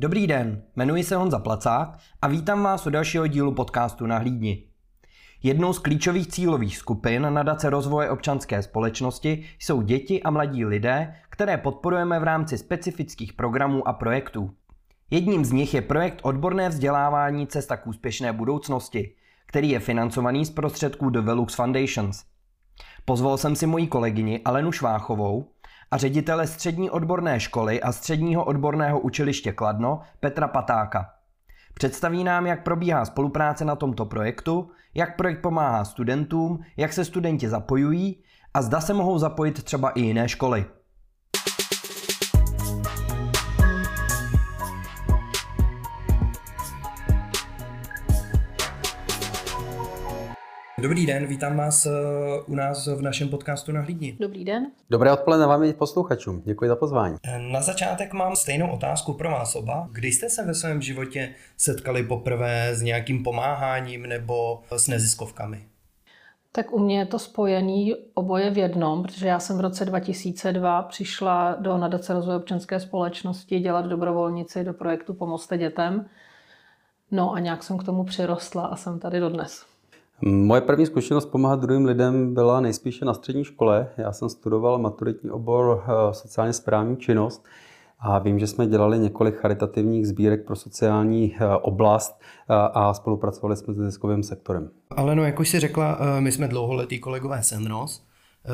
Dobrý den, jmenuji se Honza Placák a vítám vás u dalšího dílu podcastu na Hlídni. Jednou z klíčových cílových skupin nadace rozvoje občanské společnosti jsou děti a mladí lidé, které podporujeme v rámci specifických programů a projektů. Jedním z nich je projekt Odborné vzdělávání Cesta k úspěšné budoucnosti, který je financovaný z prostředků The Velux Foundations. Pozval jsem si moji kolegyni Alenu Šváchovou a ředitele střední odborné školy a středního odborného učiliště Kladno Petra Patáka. Představí nám, jak probíhá spolupráce na tomto projektu, jak projekt pomáhá studentům, jak se studenti zapojují a zda se mohou zapojit třeba i jiné školy. Dobrý den, vítám vás eh, u nás v našem podcastu na Hlídni. Dobrý den. Dobré odpoledne vám i posluchačům. Děkuji za pozvání. Eh, na začátek mám stejnou otázku pro vás oba. Kdy jste se ve svém životě setkali poprvé s nějakým pomáháním nebo s neziskovkami? Tak u mě je to spojený oboje v jednom, protože já jsem v roce 2002 přišla do nadace rozvoje občanské společnosti dělat dobrovolnici do projektu Pomozte dětem. No a nějak jsem k tomu přirostla a jsem tady dodnes. Moje první zkušenost pomáhat druhým lidem byla nejspíše na střední škole. Já jsem studoval maturitní obor eh, sociálně správní činnost a vím, že jsme dělali několik charitativních sbírek pro sociální eh, oblast eh, a spolupracovali jsme s neziskovým sektorem. Ale no, jak už si řekla, my jsme dlouholetí kolegové Senros.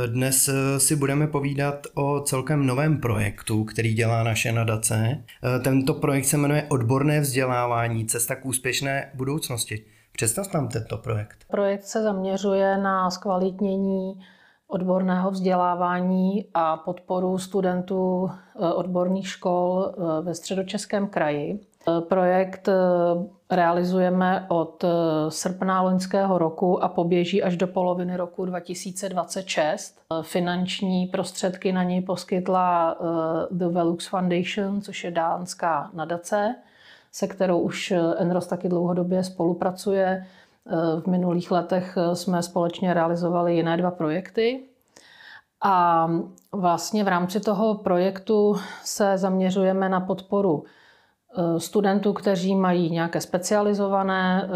Dnes si budeme povídat o celkem novém projektu, který dělá naše nadace. Tento projekt se jmenuje Odborné vzdělávání, cesta k úspěšné budoucnosti. Představ nám tento projekt. Projekt se zaměřuje na zkvalitnění odborného vzdělávání a podporu studentů eh, odborných škol eh, ve středočeském kraji. Eh, projekt realizujeme od srpna loňského roku a poběží až do poloviny roku 2026. Finanční prostředky na něj poskytla The Velux Foundation, což je dánská nadace se kterou už eh, Enros taky dlouhodobě spolupracuje. Eh, v minulých letech eh, jsme společně realizovali jiné dva projekty. A vlastně v rámci toho projektu se zaměřujeme na podporu studentů, kteří mají nějaké specializované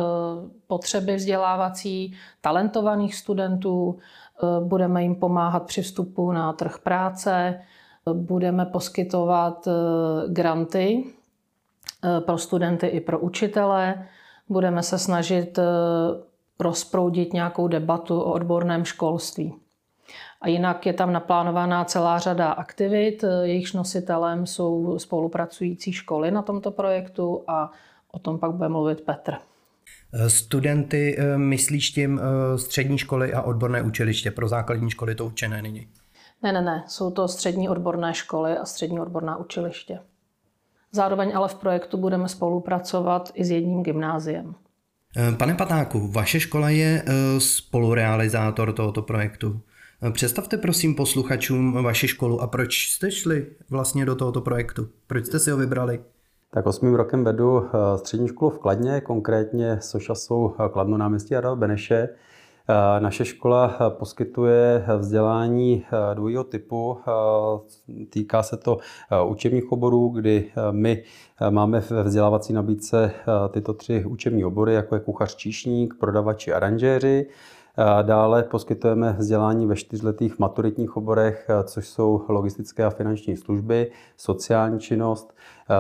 potřeby vzdělávací, talentovaných studentů. Budeme jim pomáhat při vstupu na trh práce, budeme poskytovat granty pro studenty i pro učitele. Budeme se snažit eh, rozproudit nějakou debatu o odborném školství. A jinak je tam naplánovaná celá řada aktivit, eh, jejichž nositelem jsou spolupracující školy na tomto projektu a o tom pak bude mluvit Petr. Studenty, myslíš tím střední školy a odborné učiliště? Pro základní školy to určené není? Ne, ne, ne. Jsou to střední odborné školy a střední odborná učiliště. Zároveň ale v projektu budeme spolupracovat i s jedním gymnáziem. Eh, pane Patáku, vaše škola je eh, spolurealizátor tohoto projektu. Eh, představte prosím posluchačům vaši školu a proč jste šli vlastně do tohoto projektu? Proč jste si ho vybrali? Tak osmým rokem vedu střední školu v Kladně, konkrétně Sošasou Kladno náměstí Adal Beneše. Eh, naše škola eh, poskytuje vzdělání eh, dvojího typu. Týká se to učebních oborů, kdy my máme ve vzdělávací nabídce tyto tři učební obory, jako je kuchař číšník, prodavači, aranžéři. Dále poskytujeme vzdělání ve čtyřletých maturitních oborech, což jsou logistické a finanční služby, sociální činnost,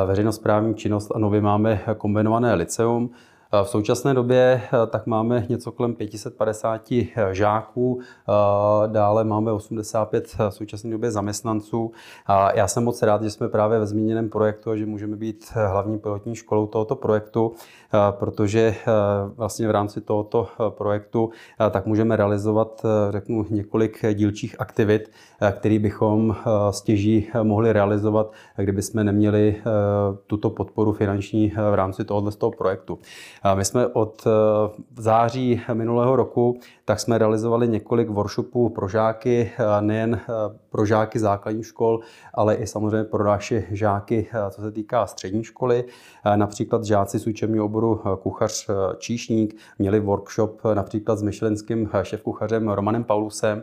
veřejnosprávní činnost a nově máme kombinované liceum. V současné době eh, tak máme něco kolem 550 eh, žáků, eh, dále máme 85 v současné době zaměstnanců. Já jsem moc rád, že jsme právě ve zmíněném projektu a že můžeme být hlavní pilotní školou tohoto projektu, protože vlastně v rámci tohoto projektu tak můžeme realizovat, řeknu, několik dílčích aktivit, které bychom stěží mohli realizovat, kdyby jsme neměli tuto podporu finanční v rámci tohoto projektu. My jsme od září minulého roku tak jsme realizovali několik workshopů pro žáky, nejen pro žáky základních škol, ale i samozřejmě pro naše žáky, co se týká střední školy. Například žáci z učebního oboru kuchař číšník měli workshop například s myšlenským šéf-kuchařem Romanem Paulusem,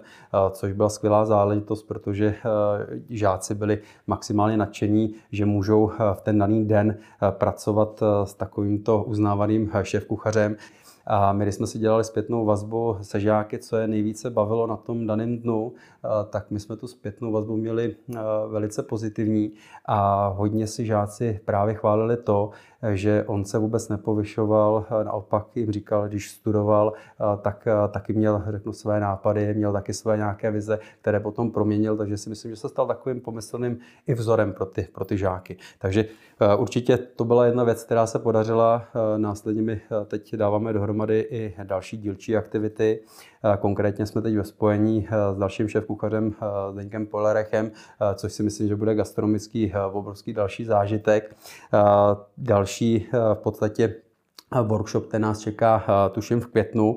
což byla skvělá záležitost, protože žáci byli maximálně nadšení, že můžou v ten daný den pracovat s takovýmto uznávaným šéf-kuchařem. A my, když jsme si dělali zpětnou vazbu se žáky, co je nejvíce bavilo na tom daném dnu, tak my jsme tu zpětnou vazbu měli velice pozitivní a hodně si žáci právě chválili to, že on se vůbec nepovyšoval, naopak jim říkal, když studoval, tak taky měl, řeknu, své nápady, měl taky své nějaké vize, které potom proměnil, takže si myslím, že se stal takovým pomyslným i vzorem pro ty, pro ty žáky. Takže určitě to byla jedna věc, která se podařila. Následně my teď dáváme dohromady i další dílčí aktivity. Konkrétně jsme teď ve spojení s dalším šéf-kuchařem Zdeňkem Polerechem, což si myslím, že bude gastronomický obrovský další zážitek. Další další eh, v podstatě eh, workshop, ten nás čeká, eh, tuším, v květnu,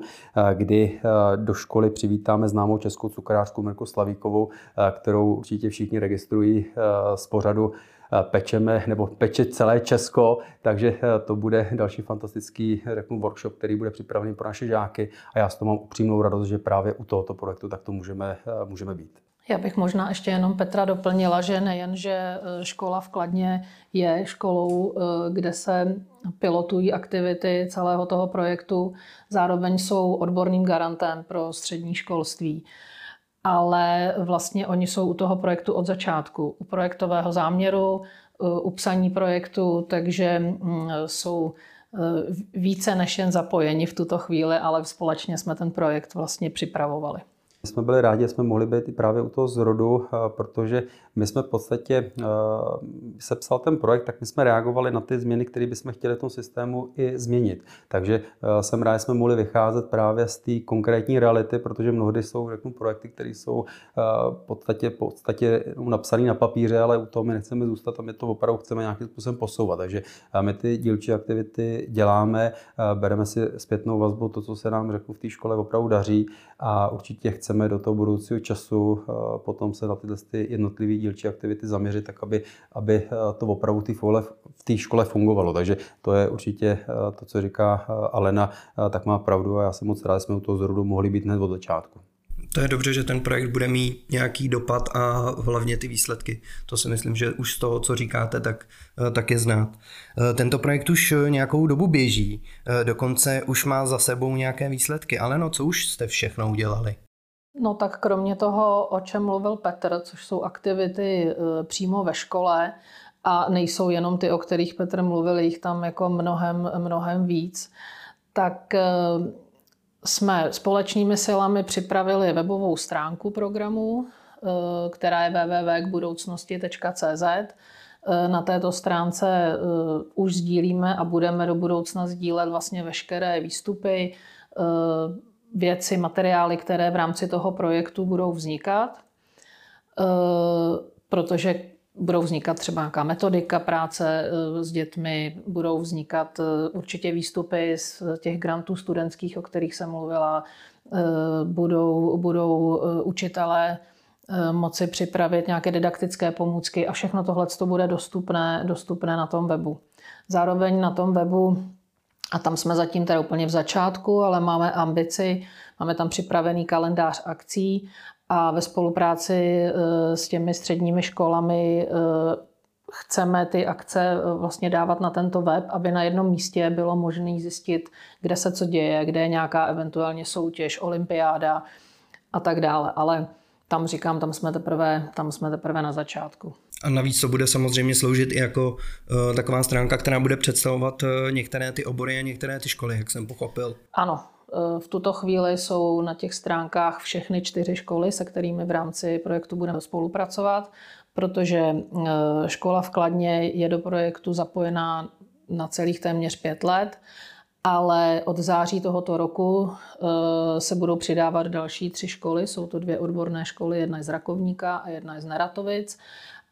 kdy do školy přivítáme známou českou cukrářku Mirku Slavíkovou, kterou určitě všichni registrují z pořadu pečeme, nebo peče celé Česko, takže to bude další fantastický řeknu, workshop, který bude připravený pro naše žáky a já s toho mám upřímnou radost, že právě u tohoto projektu tak to můžeme, můžeme být. Já bych možná ještě jenom Petra doplnila, že nejen, že e, škola v Kladně je školou, e, kde se pilotují aktivity celého toho projektu, zároveň jsou odborným garantem pro střední školství. Ale vlastně oni jsou u toho projektu od začátku, u projektového záměru, e, u psaní projektu, takže mm, jsou více než jen zapojeni v tuto chvíli, ale společně jsme ten projekt vlastně připravovali. My jsme byli rádi, že jsme mohli být i právě u toho zrodu, eh, protože my jsme v podstatě uh, sepsal ten projekt, tak my jsme reagovali na ty změny, které bychom chtěli v tom systému i změnit. Takže uh, jsem rád, že jsme mohli vycházet právě z té konkrétní reality, protože mnohdy jsou řeknu, projekty, které jsou uh, v podstatě, v podstatě napsané na papíře, ale u toho my nechceme zůstat a my to opravdu chceme nějakým způsobem posouvat. Takže my ty dílčí aktivity děláme, bereme si zpětnou vazbu, to, co se nám řeknu v té škole opravdu daří a určitě chceme do toho budoucího času potom se na tyhle jednotlivé dílčí aktivity zaměřit tak, aby, aby eh, to opravdu v té škole fungovalo. Takže to je určitě eh, to, co říká eh, Alena, tak má pravdu a já jsem moc rád, že jsme u toho zrodu mohli být hned od začátku. To je dobře, že ten projekt bude mít nějaký dopad a hlavně ty výsledky. To si myslím, že už z toho, co říkáte, tak, tak je znát. Tento projekt už nějakou dobu běží, dokonce už má za sebou nějaké výsledky. Ale no, co už jste všechno udělali? No tak kromě toho, o čem mluvil Petr, což jsou aktivity e, přímo ve škole, a nejsou jenom ty, o kterých Petr mluvil, jich tam jako mnohem, mnohem víc, tak e, jsme společnými silami připravili webovou stránku programu, e, která je www.budoucnosti.cz. Na této stránce už sdílíme a budeme do budoucna sdílet vlastně veškeré výstupy, věci, materiály, které v rámci toho projektu budou vznikat, eh, protože budou vznikat třeba nějaká metodika práce eh, s dětmi, budou vznikat eh, určitě výstupy z těch grantů studentských, o kterých jsem mluvila, budou, budou učitelé moci připravit nějaké didaktické pomůcky a všechno tohle bude dostupné, dostupné na tom webu. Zároveň na tom webu a tam jsme zatím teda úplně v začátku, ale máme ambici, máme tam připravený kalendář akcí a ve spolupráci eh, s těmi středními školami eh, chceme ty akce eh, vlastně dávat na tento web, aby na jednom místě bylo možné zjistit, kde se co děje, kde je nějaká eventuálně soutěž, olympiáda a tak dále. Ale tam říkám, tam jsme teprve, tam jsme teprve na začátku. A navíc to bude samozřejmě sloužit i jako uh, taková stránka, která bude představovat uh, některé ty obory a některé ty školy, jak jsem pochopil. Ano, v tuto chvíli jsou na těch stránkách všechny čtyři školy, se kterými v rámci projektu budeme spolupracovat, protože škola v Kladně je do projektu zapojená na celých téměř pět let ale od září tohoto roku eh, se budou přidávat další tři školy. Jsou to dvě odborné školy, jedna je z Rakovníka a jedna je z Neratovic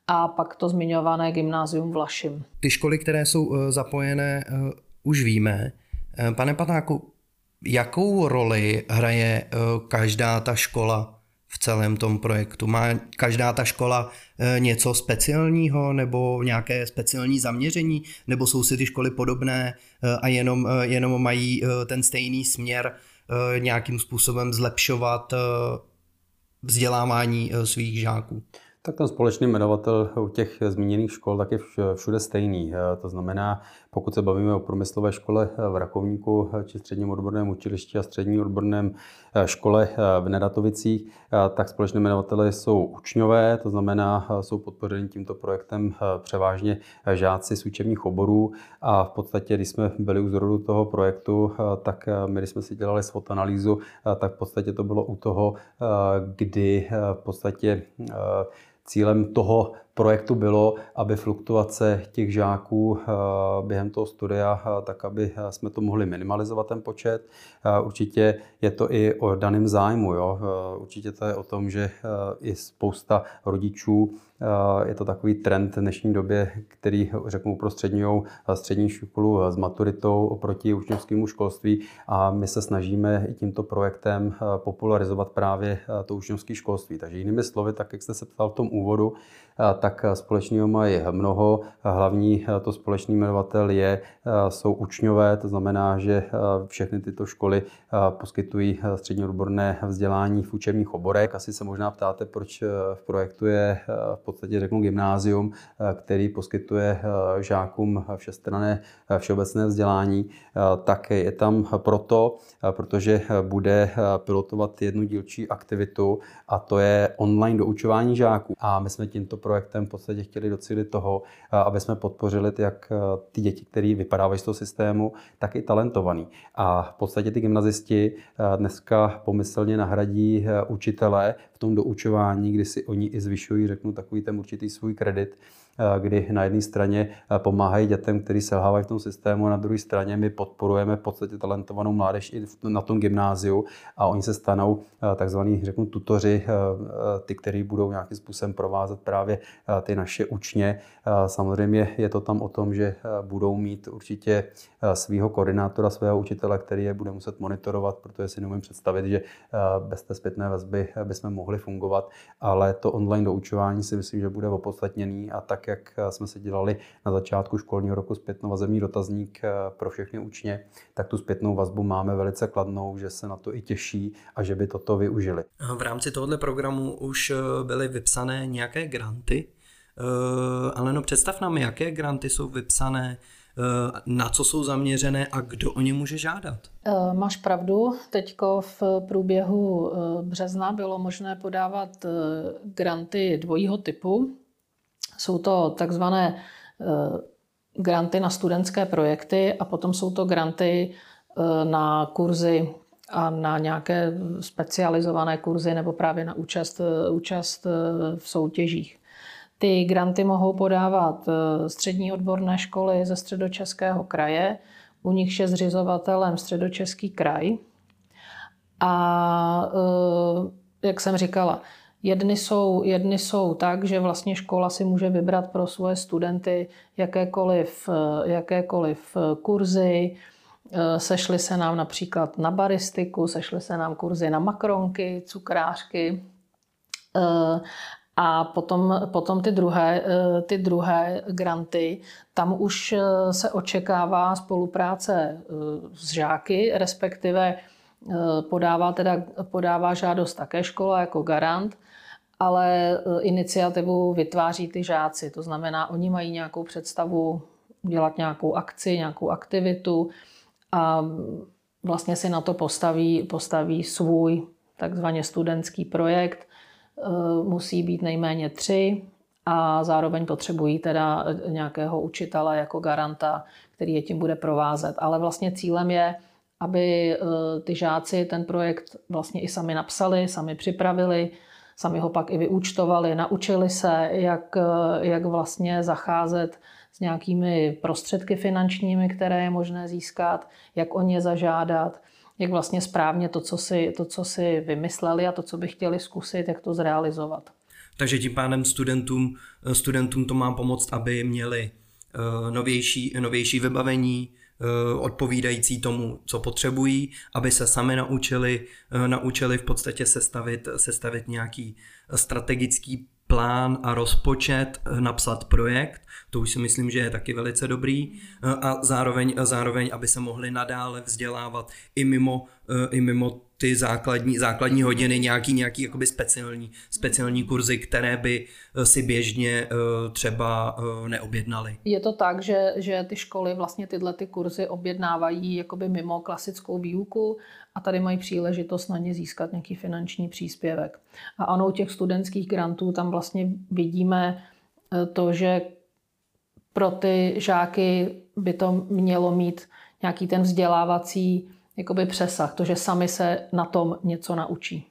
a pak to zmiňované gymnázium v Lašim. Ty školy, které jsou eh, zapojené, eh, už víme. Pane Patáku, jakou roli hraje každá ta škola v celém tom projektu? Má každá ta škola eh, něco speciálního nebo nějaké speciální zaměření? Nebo jsou si ty školy podobné eh, a jenom, eh, jenom mají ten stejný směr nějakým způsobem zlepšovat vzdělávání svých žáků? Tak ten společný jmenovatel u těch zmíněných škol tak je všude stejný. To znamená, pokud se bavíme o průmyslové škole v Rakovníku či středním odborném učilišti a střední odborném škole v Neratovicích, tak společné jmenovatele jsou učňové, to znamená, jsou podpořeni tímto projektem převážně žáci z učebních oborů a v podstatě, když jsme byli u zrodu toho projektu, tak my, když jsme si dělali SWOT analýzu, tak v podstatě to bylo u toho, kdy v podstatě cílem toho projektu bylo, aby fluktuace těch žáků eh, během toho studia, eh, tak aby eh, jsme to mohli minimalizovat ten počet. Určitě je to i o daném zájmu. Jo? Určitě to je o tom, že i spousta rodičů je to takový trend v dnešní době, který řeknu pro střední, školu s maturitou oproti učňovskému školství a my se snažíme i tímto projektem popularizovat právě to učňovské školství. Takže jinými slovy, tak jak jste se ptal v tom úvodu, tak společného mají mnoho. Hlavní to společný jmenovatel je, jsou učňové, to znamená, že všechny tyto školy poskytují střední odborné vzdělání v učebních oborech. Asi se možná ptáte, proč v projektu je v podstatě řeknu gymnázium, který poskytuje žákům všestranné všeobecné vzdělání, tak je tam proto, protože bude pilotovat jednu dílčí aktivitu a to je online doučování žáků. A my jsme tímto projektem v podstatě chtěli docílit toho, aby jsme podpořili jak ty děti, které vypadávají z toho systému, tak i talentovaný. A v podstatě ty gymnazisti dneska pomyslně nahradí učitele v tom doučování, kdy si oni i zvyšují, řeknu, takový ten určitý svůj kredit Eh, kdy na jedné straně eh, pomáhají dětem, kteří selhávají v tom systému, a na druhé straně my podporujeme v podstatě talentovanou mládež i na tom gymnáziu a oni se stanou eh, takzvaný, řeknu, tutoři, ty, kteří budou nějakým způsobem provázet právě ty naše učně. Samozřejmě je to tam o tom, že budou mít určitě svého koordinátora, svého učitele, který je bude muset monitorovat, protože si neumím představit, že bez té zpětné vazby bychom mohli fungovat, ale to online doučování si myslím, že bude opodstatněný a tak jak eh, jsme se dělali na začátku školního roku zpětnou vazební dotazník eh, pro všechny učně, tak tu zpětnou vazbu máme velice kladnou, že se na to i těší a že by toto využili. V rámci tohoto programu už eh, byly vypsané nějaké granty, ale no představ nám, jaké granty jsou vypsané, na co jsou zaměřené a kdo o ně může žádat? Máš pravdu, teďko v průběhu března bylo možné podávat granty dvojího typu. Jsou to takzvané eh, granty na studentské projekty a potom jsou to granty eh, na kurzy a na nějaké specializované kurzy nebo právě na účast, eh, účast v soutěžích. Ty granty mohou podávat střední odborné školy ze středočeského kraje, u nich je zřizovatelem středočeský kraj. A jak jsem říkala, Jedny jsou, jedny jsou tak, že vlastně škola si může vybrat pro svoje studenty jakékoliv, jakékoliv kurzy, Sešly se nám například na baristiku, sešly se nám kurzy na makronky, cukrářky. A potom, potom ty, druhé, ty druhé granty, tam už se očekává spolupráce s žáky, respektive podává, teda, podává žádost také škola jako garant ale e, iniciativu vytváří ty žáci. To znamená, oni mají nějakou představu udělat nějakou akci, nějakou aktivitu a vlastně si na to postaví, postaví svůj takzvaně studentský projekt. E, musí být nejméně tři a zároveň potřebují teda nějakého učitele jako garanta, který je tím bude provázet. Ale vlastně cílem je, aby e, ty žáci ten projekt vlastně i sami napsali, sami připravili, sami ho pak i vyúčtovali, naučili se, jak, jak vlastně zacházet s nějakými prostředky finančními, které je možné získat, jak o ně zažádat, jak vlastně správně to, co si, to, co si vymysleli a to, co by chtěli zkusit, jak to zrealizovat. Takže tím pádem studentům, studentům to má pomoct, aby měli novější, novější vybavení, odpovídající tomu, co potřebují, aby se sami naučili, naučili v podstatě sestavit, sestavit nějaký strategický plán a rozpočet, eh, napsat projekt, to už si myslím, že je taky velice dobrý. Eh, a zároveň, zároveň aby se mohli nadále vzdělávat i mimo, eh, i mimo ty základní, základní hodiny, nějaký, nějaký jakoby speciální, speciální kurzy, které by si běžně třeba neobjednali. Je to tak, že, že ty školy vlastně tyhle ty kurzy objednávají jakoby mimo klasickou výuku a tady mají příležitost na ně získat nějaký finanční příspěvek. A ano, u těch studentských grantů tam vlastně vidíme eh, to, že pro ty žáky by to mělo mít nějaký ten vzdělávací jakoby přesah, to, že sami se na tom něco naučí.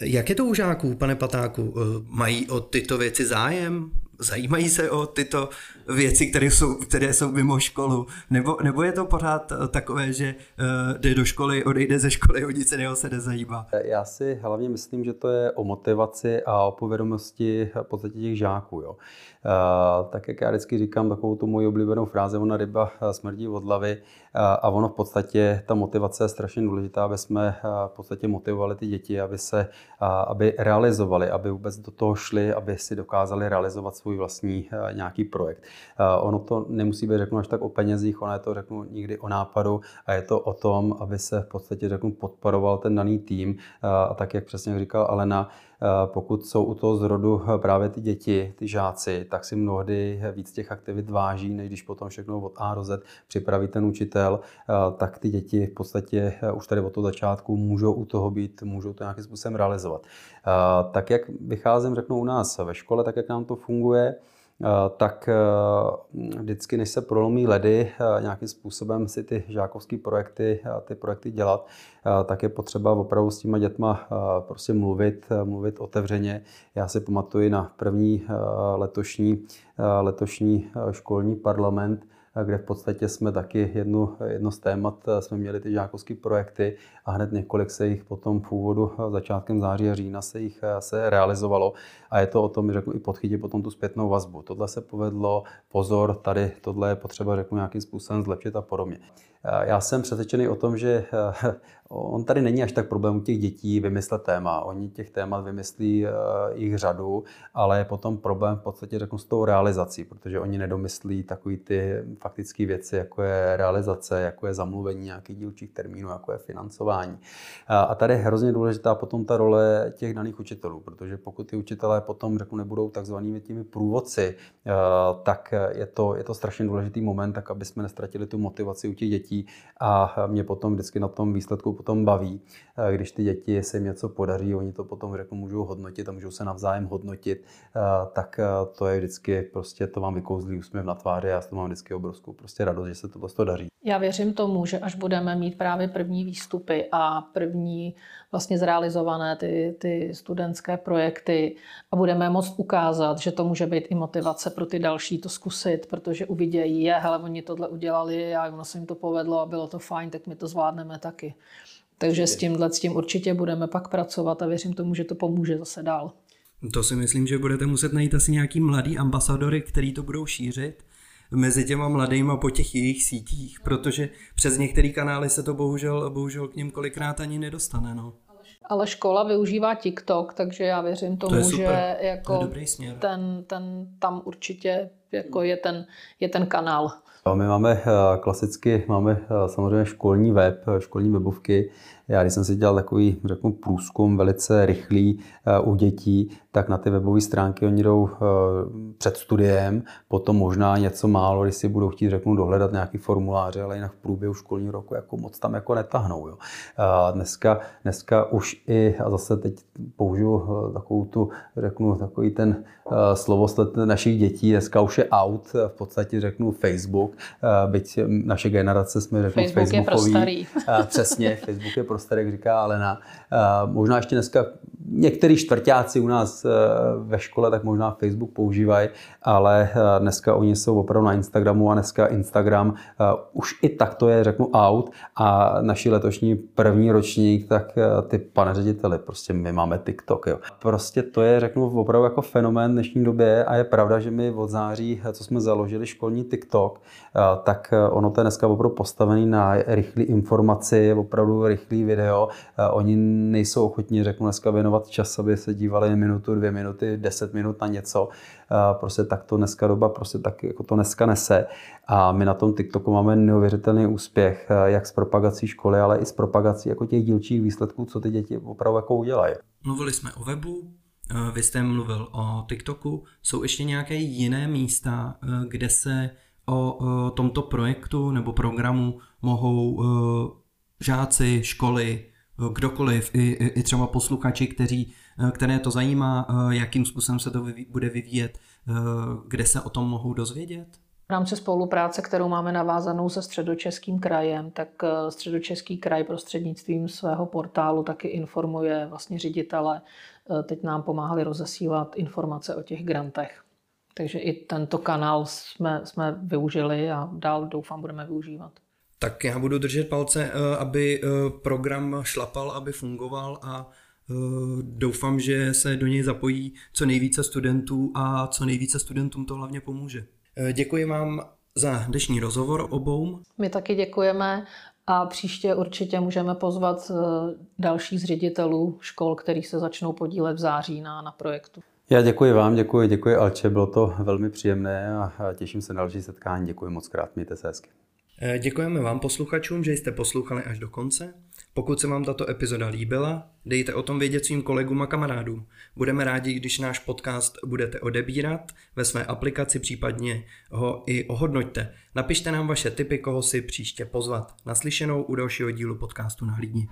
Jak je to u žáků, pane Patáku? Eh, mají o tyto věci zájem? zajímají se o tyto věci, které jsou, které jsou mimo školu, nebo, nebo je to pořád eh, takové, že uh, jde do školy, odejde ze školy, o nic jiného se nezajímá? Já si hlavně myslím, že to je o motivaci a o povědomosti v podstatě těch žáků. Jo. Tak jak já vždycky říkám takovou tu moji oblíbenou frázi, ona ryba smrdí od hlavy a ono v podstatě, ta motivace je strašně důležitá, aby jsme v podstatě motivovali ty děti, aby se, aby realizovali, aby vůbec do toho šli, aby si dokázali realizovat svůj vlastní nějaký projekt. Ono to nemusí být, řeknu, až tak o penězích, ono je to, řeknu, nikdy o nápadu a je to o tom, aby se v podstatě, řeknu, podporoval ten daný tým a tak, jak přesně říkal Alena, pokud jsou u toho zrodu právě ty děti, ty žáci, tak si mnohdy víc těch aktivit váží, než když potom všechno od A do Z připraví ten učitel, tak ty děti v podstatě už tady od toho začátku můžou u toho být, můžou to nějakým způsobem realizovat. Tak jak vycházím, řeknu u nás ve škole, tak jak nám to funguje, tak vždycky, než se prolomí ledy, nějakým způsobem si ty žákovské projekty, ty projekty dělat, tak je potřeba opravdu s těma dětma prostě mluvit, mluvit otevřeně. Já si pamatuji na první letošní, letošní školní parlament, kde v podstatě jsme taky jednu, jedno z témat, eh, jsme měli ty žákovské projekty a hned několik se jich potom v úvodu eh, začátkem září a října se jich eh, se realizovalo. A je to o tom, řeknu, i podchytit potom tu zpětnou vazbu. Tohle se povedlo, pozor, tady tohle je potřeba, řeknu, nějakým způsobem zlepšit a podobně. Já jsem přesvědčený o tom, že on tady není až tak problém u těch dětí vymyslet téma. Oni těch témat vymyslí jich řadu, ale je potom problém v podstatě řeknu s tou realizací, protože oni nedomyslí takový ty faktické věci, jako je realizace, jako je zamluvení nějakých dílčích termínů, jako je financování. A tady je hrozně důležitá potom ta role těch daných učitelů, protože pokud ty učitelé potom, řeknu, nebudou takzvanými těmi průvodci, tak je to, je to strašně důležitý moment, tak aby jsme nestratili tu motivaci u těch dětí a mě potom vždycky na tom výsledku potom baví, když ty děti se jim něco podaří, oni to potom řeknu, můžou hodnotit a můžou se navzájem hodnotit, tak to je vždycky prostě to vám vykouzlí úsměv na tváři, já to mám vždycky obrovskou prostě radost, že se to prostě daří. Já věřím tomu, že až budeme mít právě první výstupy a první vlastně zrealizované ty, ty studentské projekty a budeme moct ukázat, že to může být i motivace pro ty další to zkusit, protože uvidějí, je, hele, oni tohle udělali a ono se jim to povedlo a bylo to fajn, tak my to zvládneme taky. Takže s tímhle s tím určitě budeme pak pracovat a věřím tomu, že to pomůže zase dál. To si myslím, že budete muset najít asi nějaký mladý ambasadory, který to budou šířit mezi těma mladýma po těch jejich sítích, protože přes některé kanály se to bohužel, bohužel k ním kolikrát ani nedostane. No. Ale škola využívá TikTok, takže já věřím tomu, to že jako ten, ten tam určitě jako je, ten, je ten kanál. My máme eh, klasicky, máme eh, samozřejmě školní web, školní webovky, já když jsem si dělal takový, řeknu, průzkum velice rychlý uh, u dětí, tak na ty webové stránky oni jdou uh, před studiem, potom možná něco málo, když si budou chtít, řeknu, dohledat nějaký formuláře, ale jinak v průběhu školního roku jako moc tam jako netahnou. Jo. Uh, dneska, dneska už i, a zase teď použiju takovou tu, řeknu, takový ten slovosled našich dětí, dneska už je out, v podstatě řeknu Facebook, byť naše generace jsme, řeknu, Facebook Facebookový. je pro starý. Přesně, Facebook je pro prostor, jak říká Alena. Eh, možná ještě dneska některý čtvrtáci u nás eh, ve škole tak možná Facebook používají, ale eh, dneska oni jsou opravdu na Instagramu a dneska Instagram už i tak to je, řeknu, out a naši letošní první ročník, tak ty pane řediteli, prostě my máme TikTok, jo. Prostě to je, řeknu, opravdu jako fenomén dnešní době a je pravda, že my od září co jsme založili školní TikTok, tak ono to je dneska opravdu postavený na rychlé informaci, opravdu rychlý video. Oni nejsou ochotní, řeknu dneska, věnovat čas, aby se dívali minutu, dvě minuty, deset minut na něco. Prostě tak to dneska doba prostě tak jako to dneska nese. A my na tom TikToku máme neuvěřitelný úspěch, jak s propagací školy, ale i s propagací jako těch dílčích výsledků, co ty děti opravdu jako udělají. Mluvili jsme o webu, eh, vy jste mluvil o TikToku. Jsou ještě nějaké jiné místa, eh, kde se o tomto projektu nebo programu mohou eh, žáci, školy, kdokoliv, i, i třeba posluchači, kteří, které to zajímá, jakým způsobem se to bude vyvíjet, kde se o tom mohou dozvědět? V rámci spolupráce, kterou máme navázanou se středočeským krajem, tak eh, středočeský kraj prostřednictvím svého portálu taky informuje vlastně ředitele. Eh, teď nám pomáhali rozesílat informace o těch grantech. Takže i tento kanál jsme, jsme využili a dál doufám budeme využívat. Tak já budu držet palce, eh, aby program šlapal, aby fungoval a doufám, že se do něj zapojí co nejvíce studentů a co nejvíce studentům to hlavně pomůže. Eh, děkuji vám za dnešní rozhovor obou. My taky děkujeme a příště určitě můžeme pozvat eh, další z ředitelů škol, který se začnou podílet v září na, na projektu. Já děkuji vám, děkuji, děkuji Alče, bylo to velmi příjemné a těším se na další setkání. Děkuji moc krát, mějte se hezky. Eh, děkujeme vám posluchačům, že jste poslouchali až do konce. Pokud se vám tato epizoda líbila, dejte o tom vědět svým kolegům a kamarádům. Budeme rádi, když náš podcast budete odebírat ve své aplikaci, případně ho i ohodnoťte. Napište nám vaše tipy, koho si příště pozvat. Naslyšenou u dalšího dílu podcastu na Hlídni.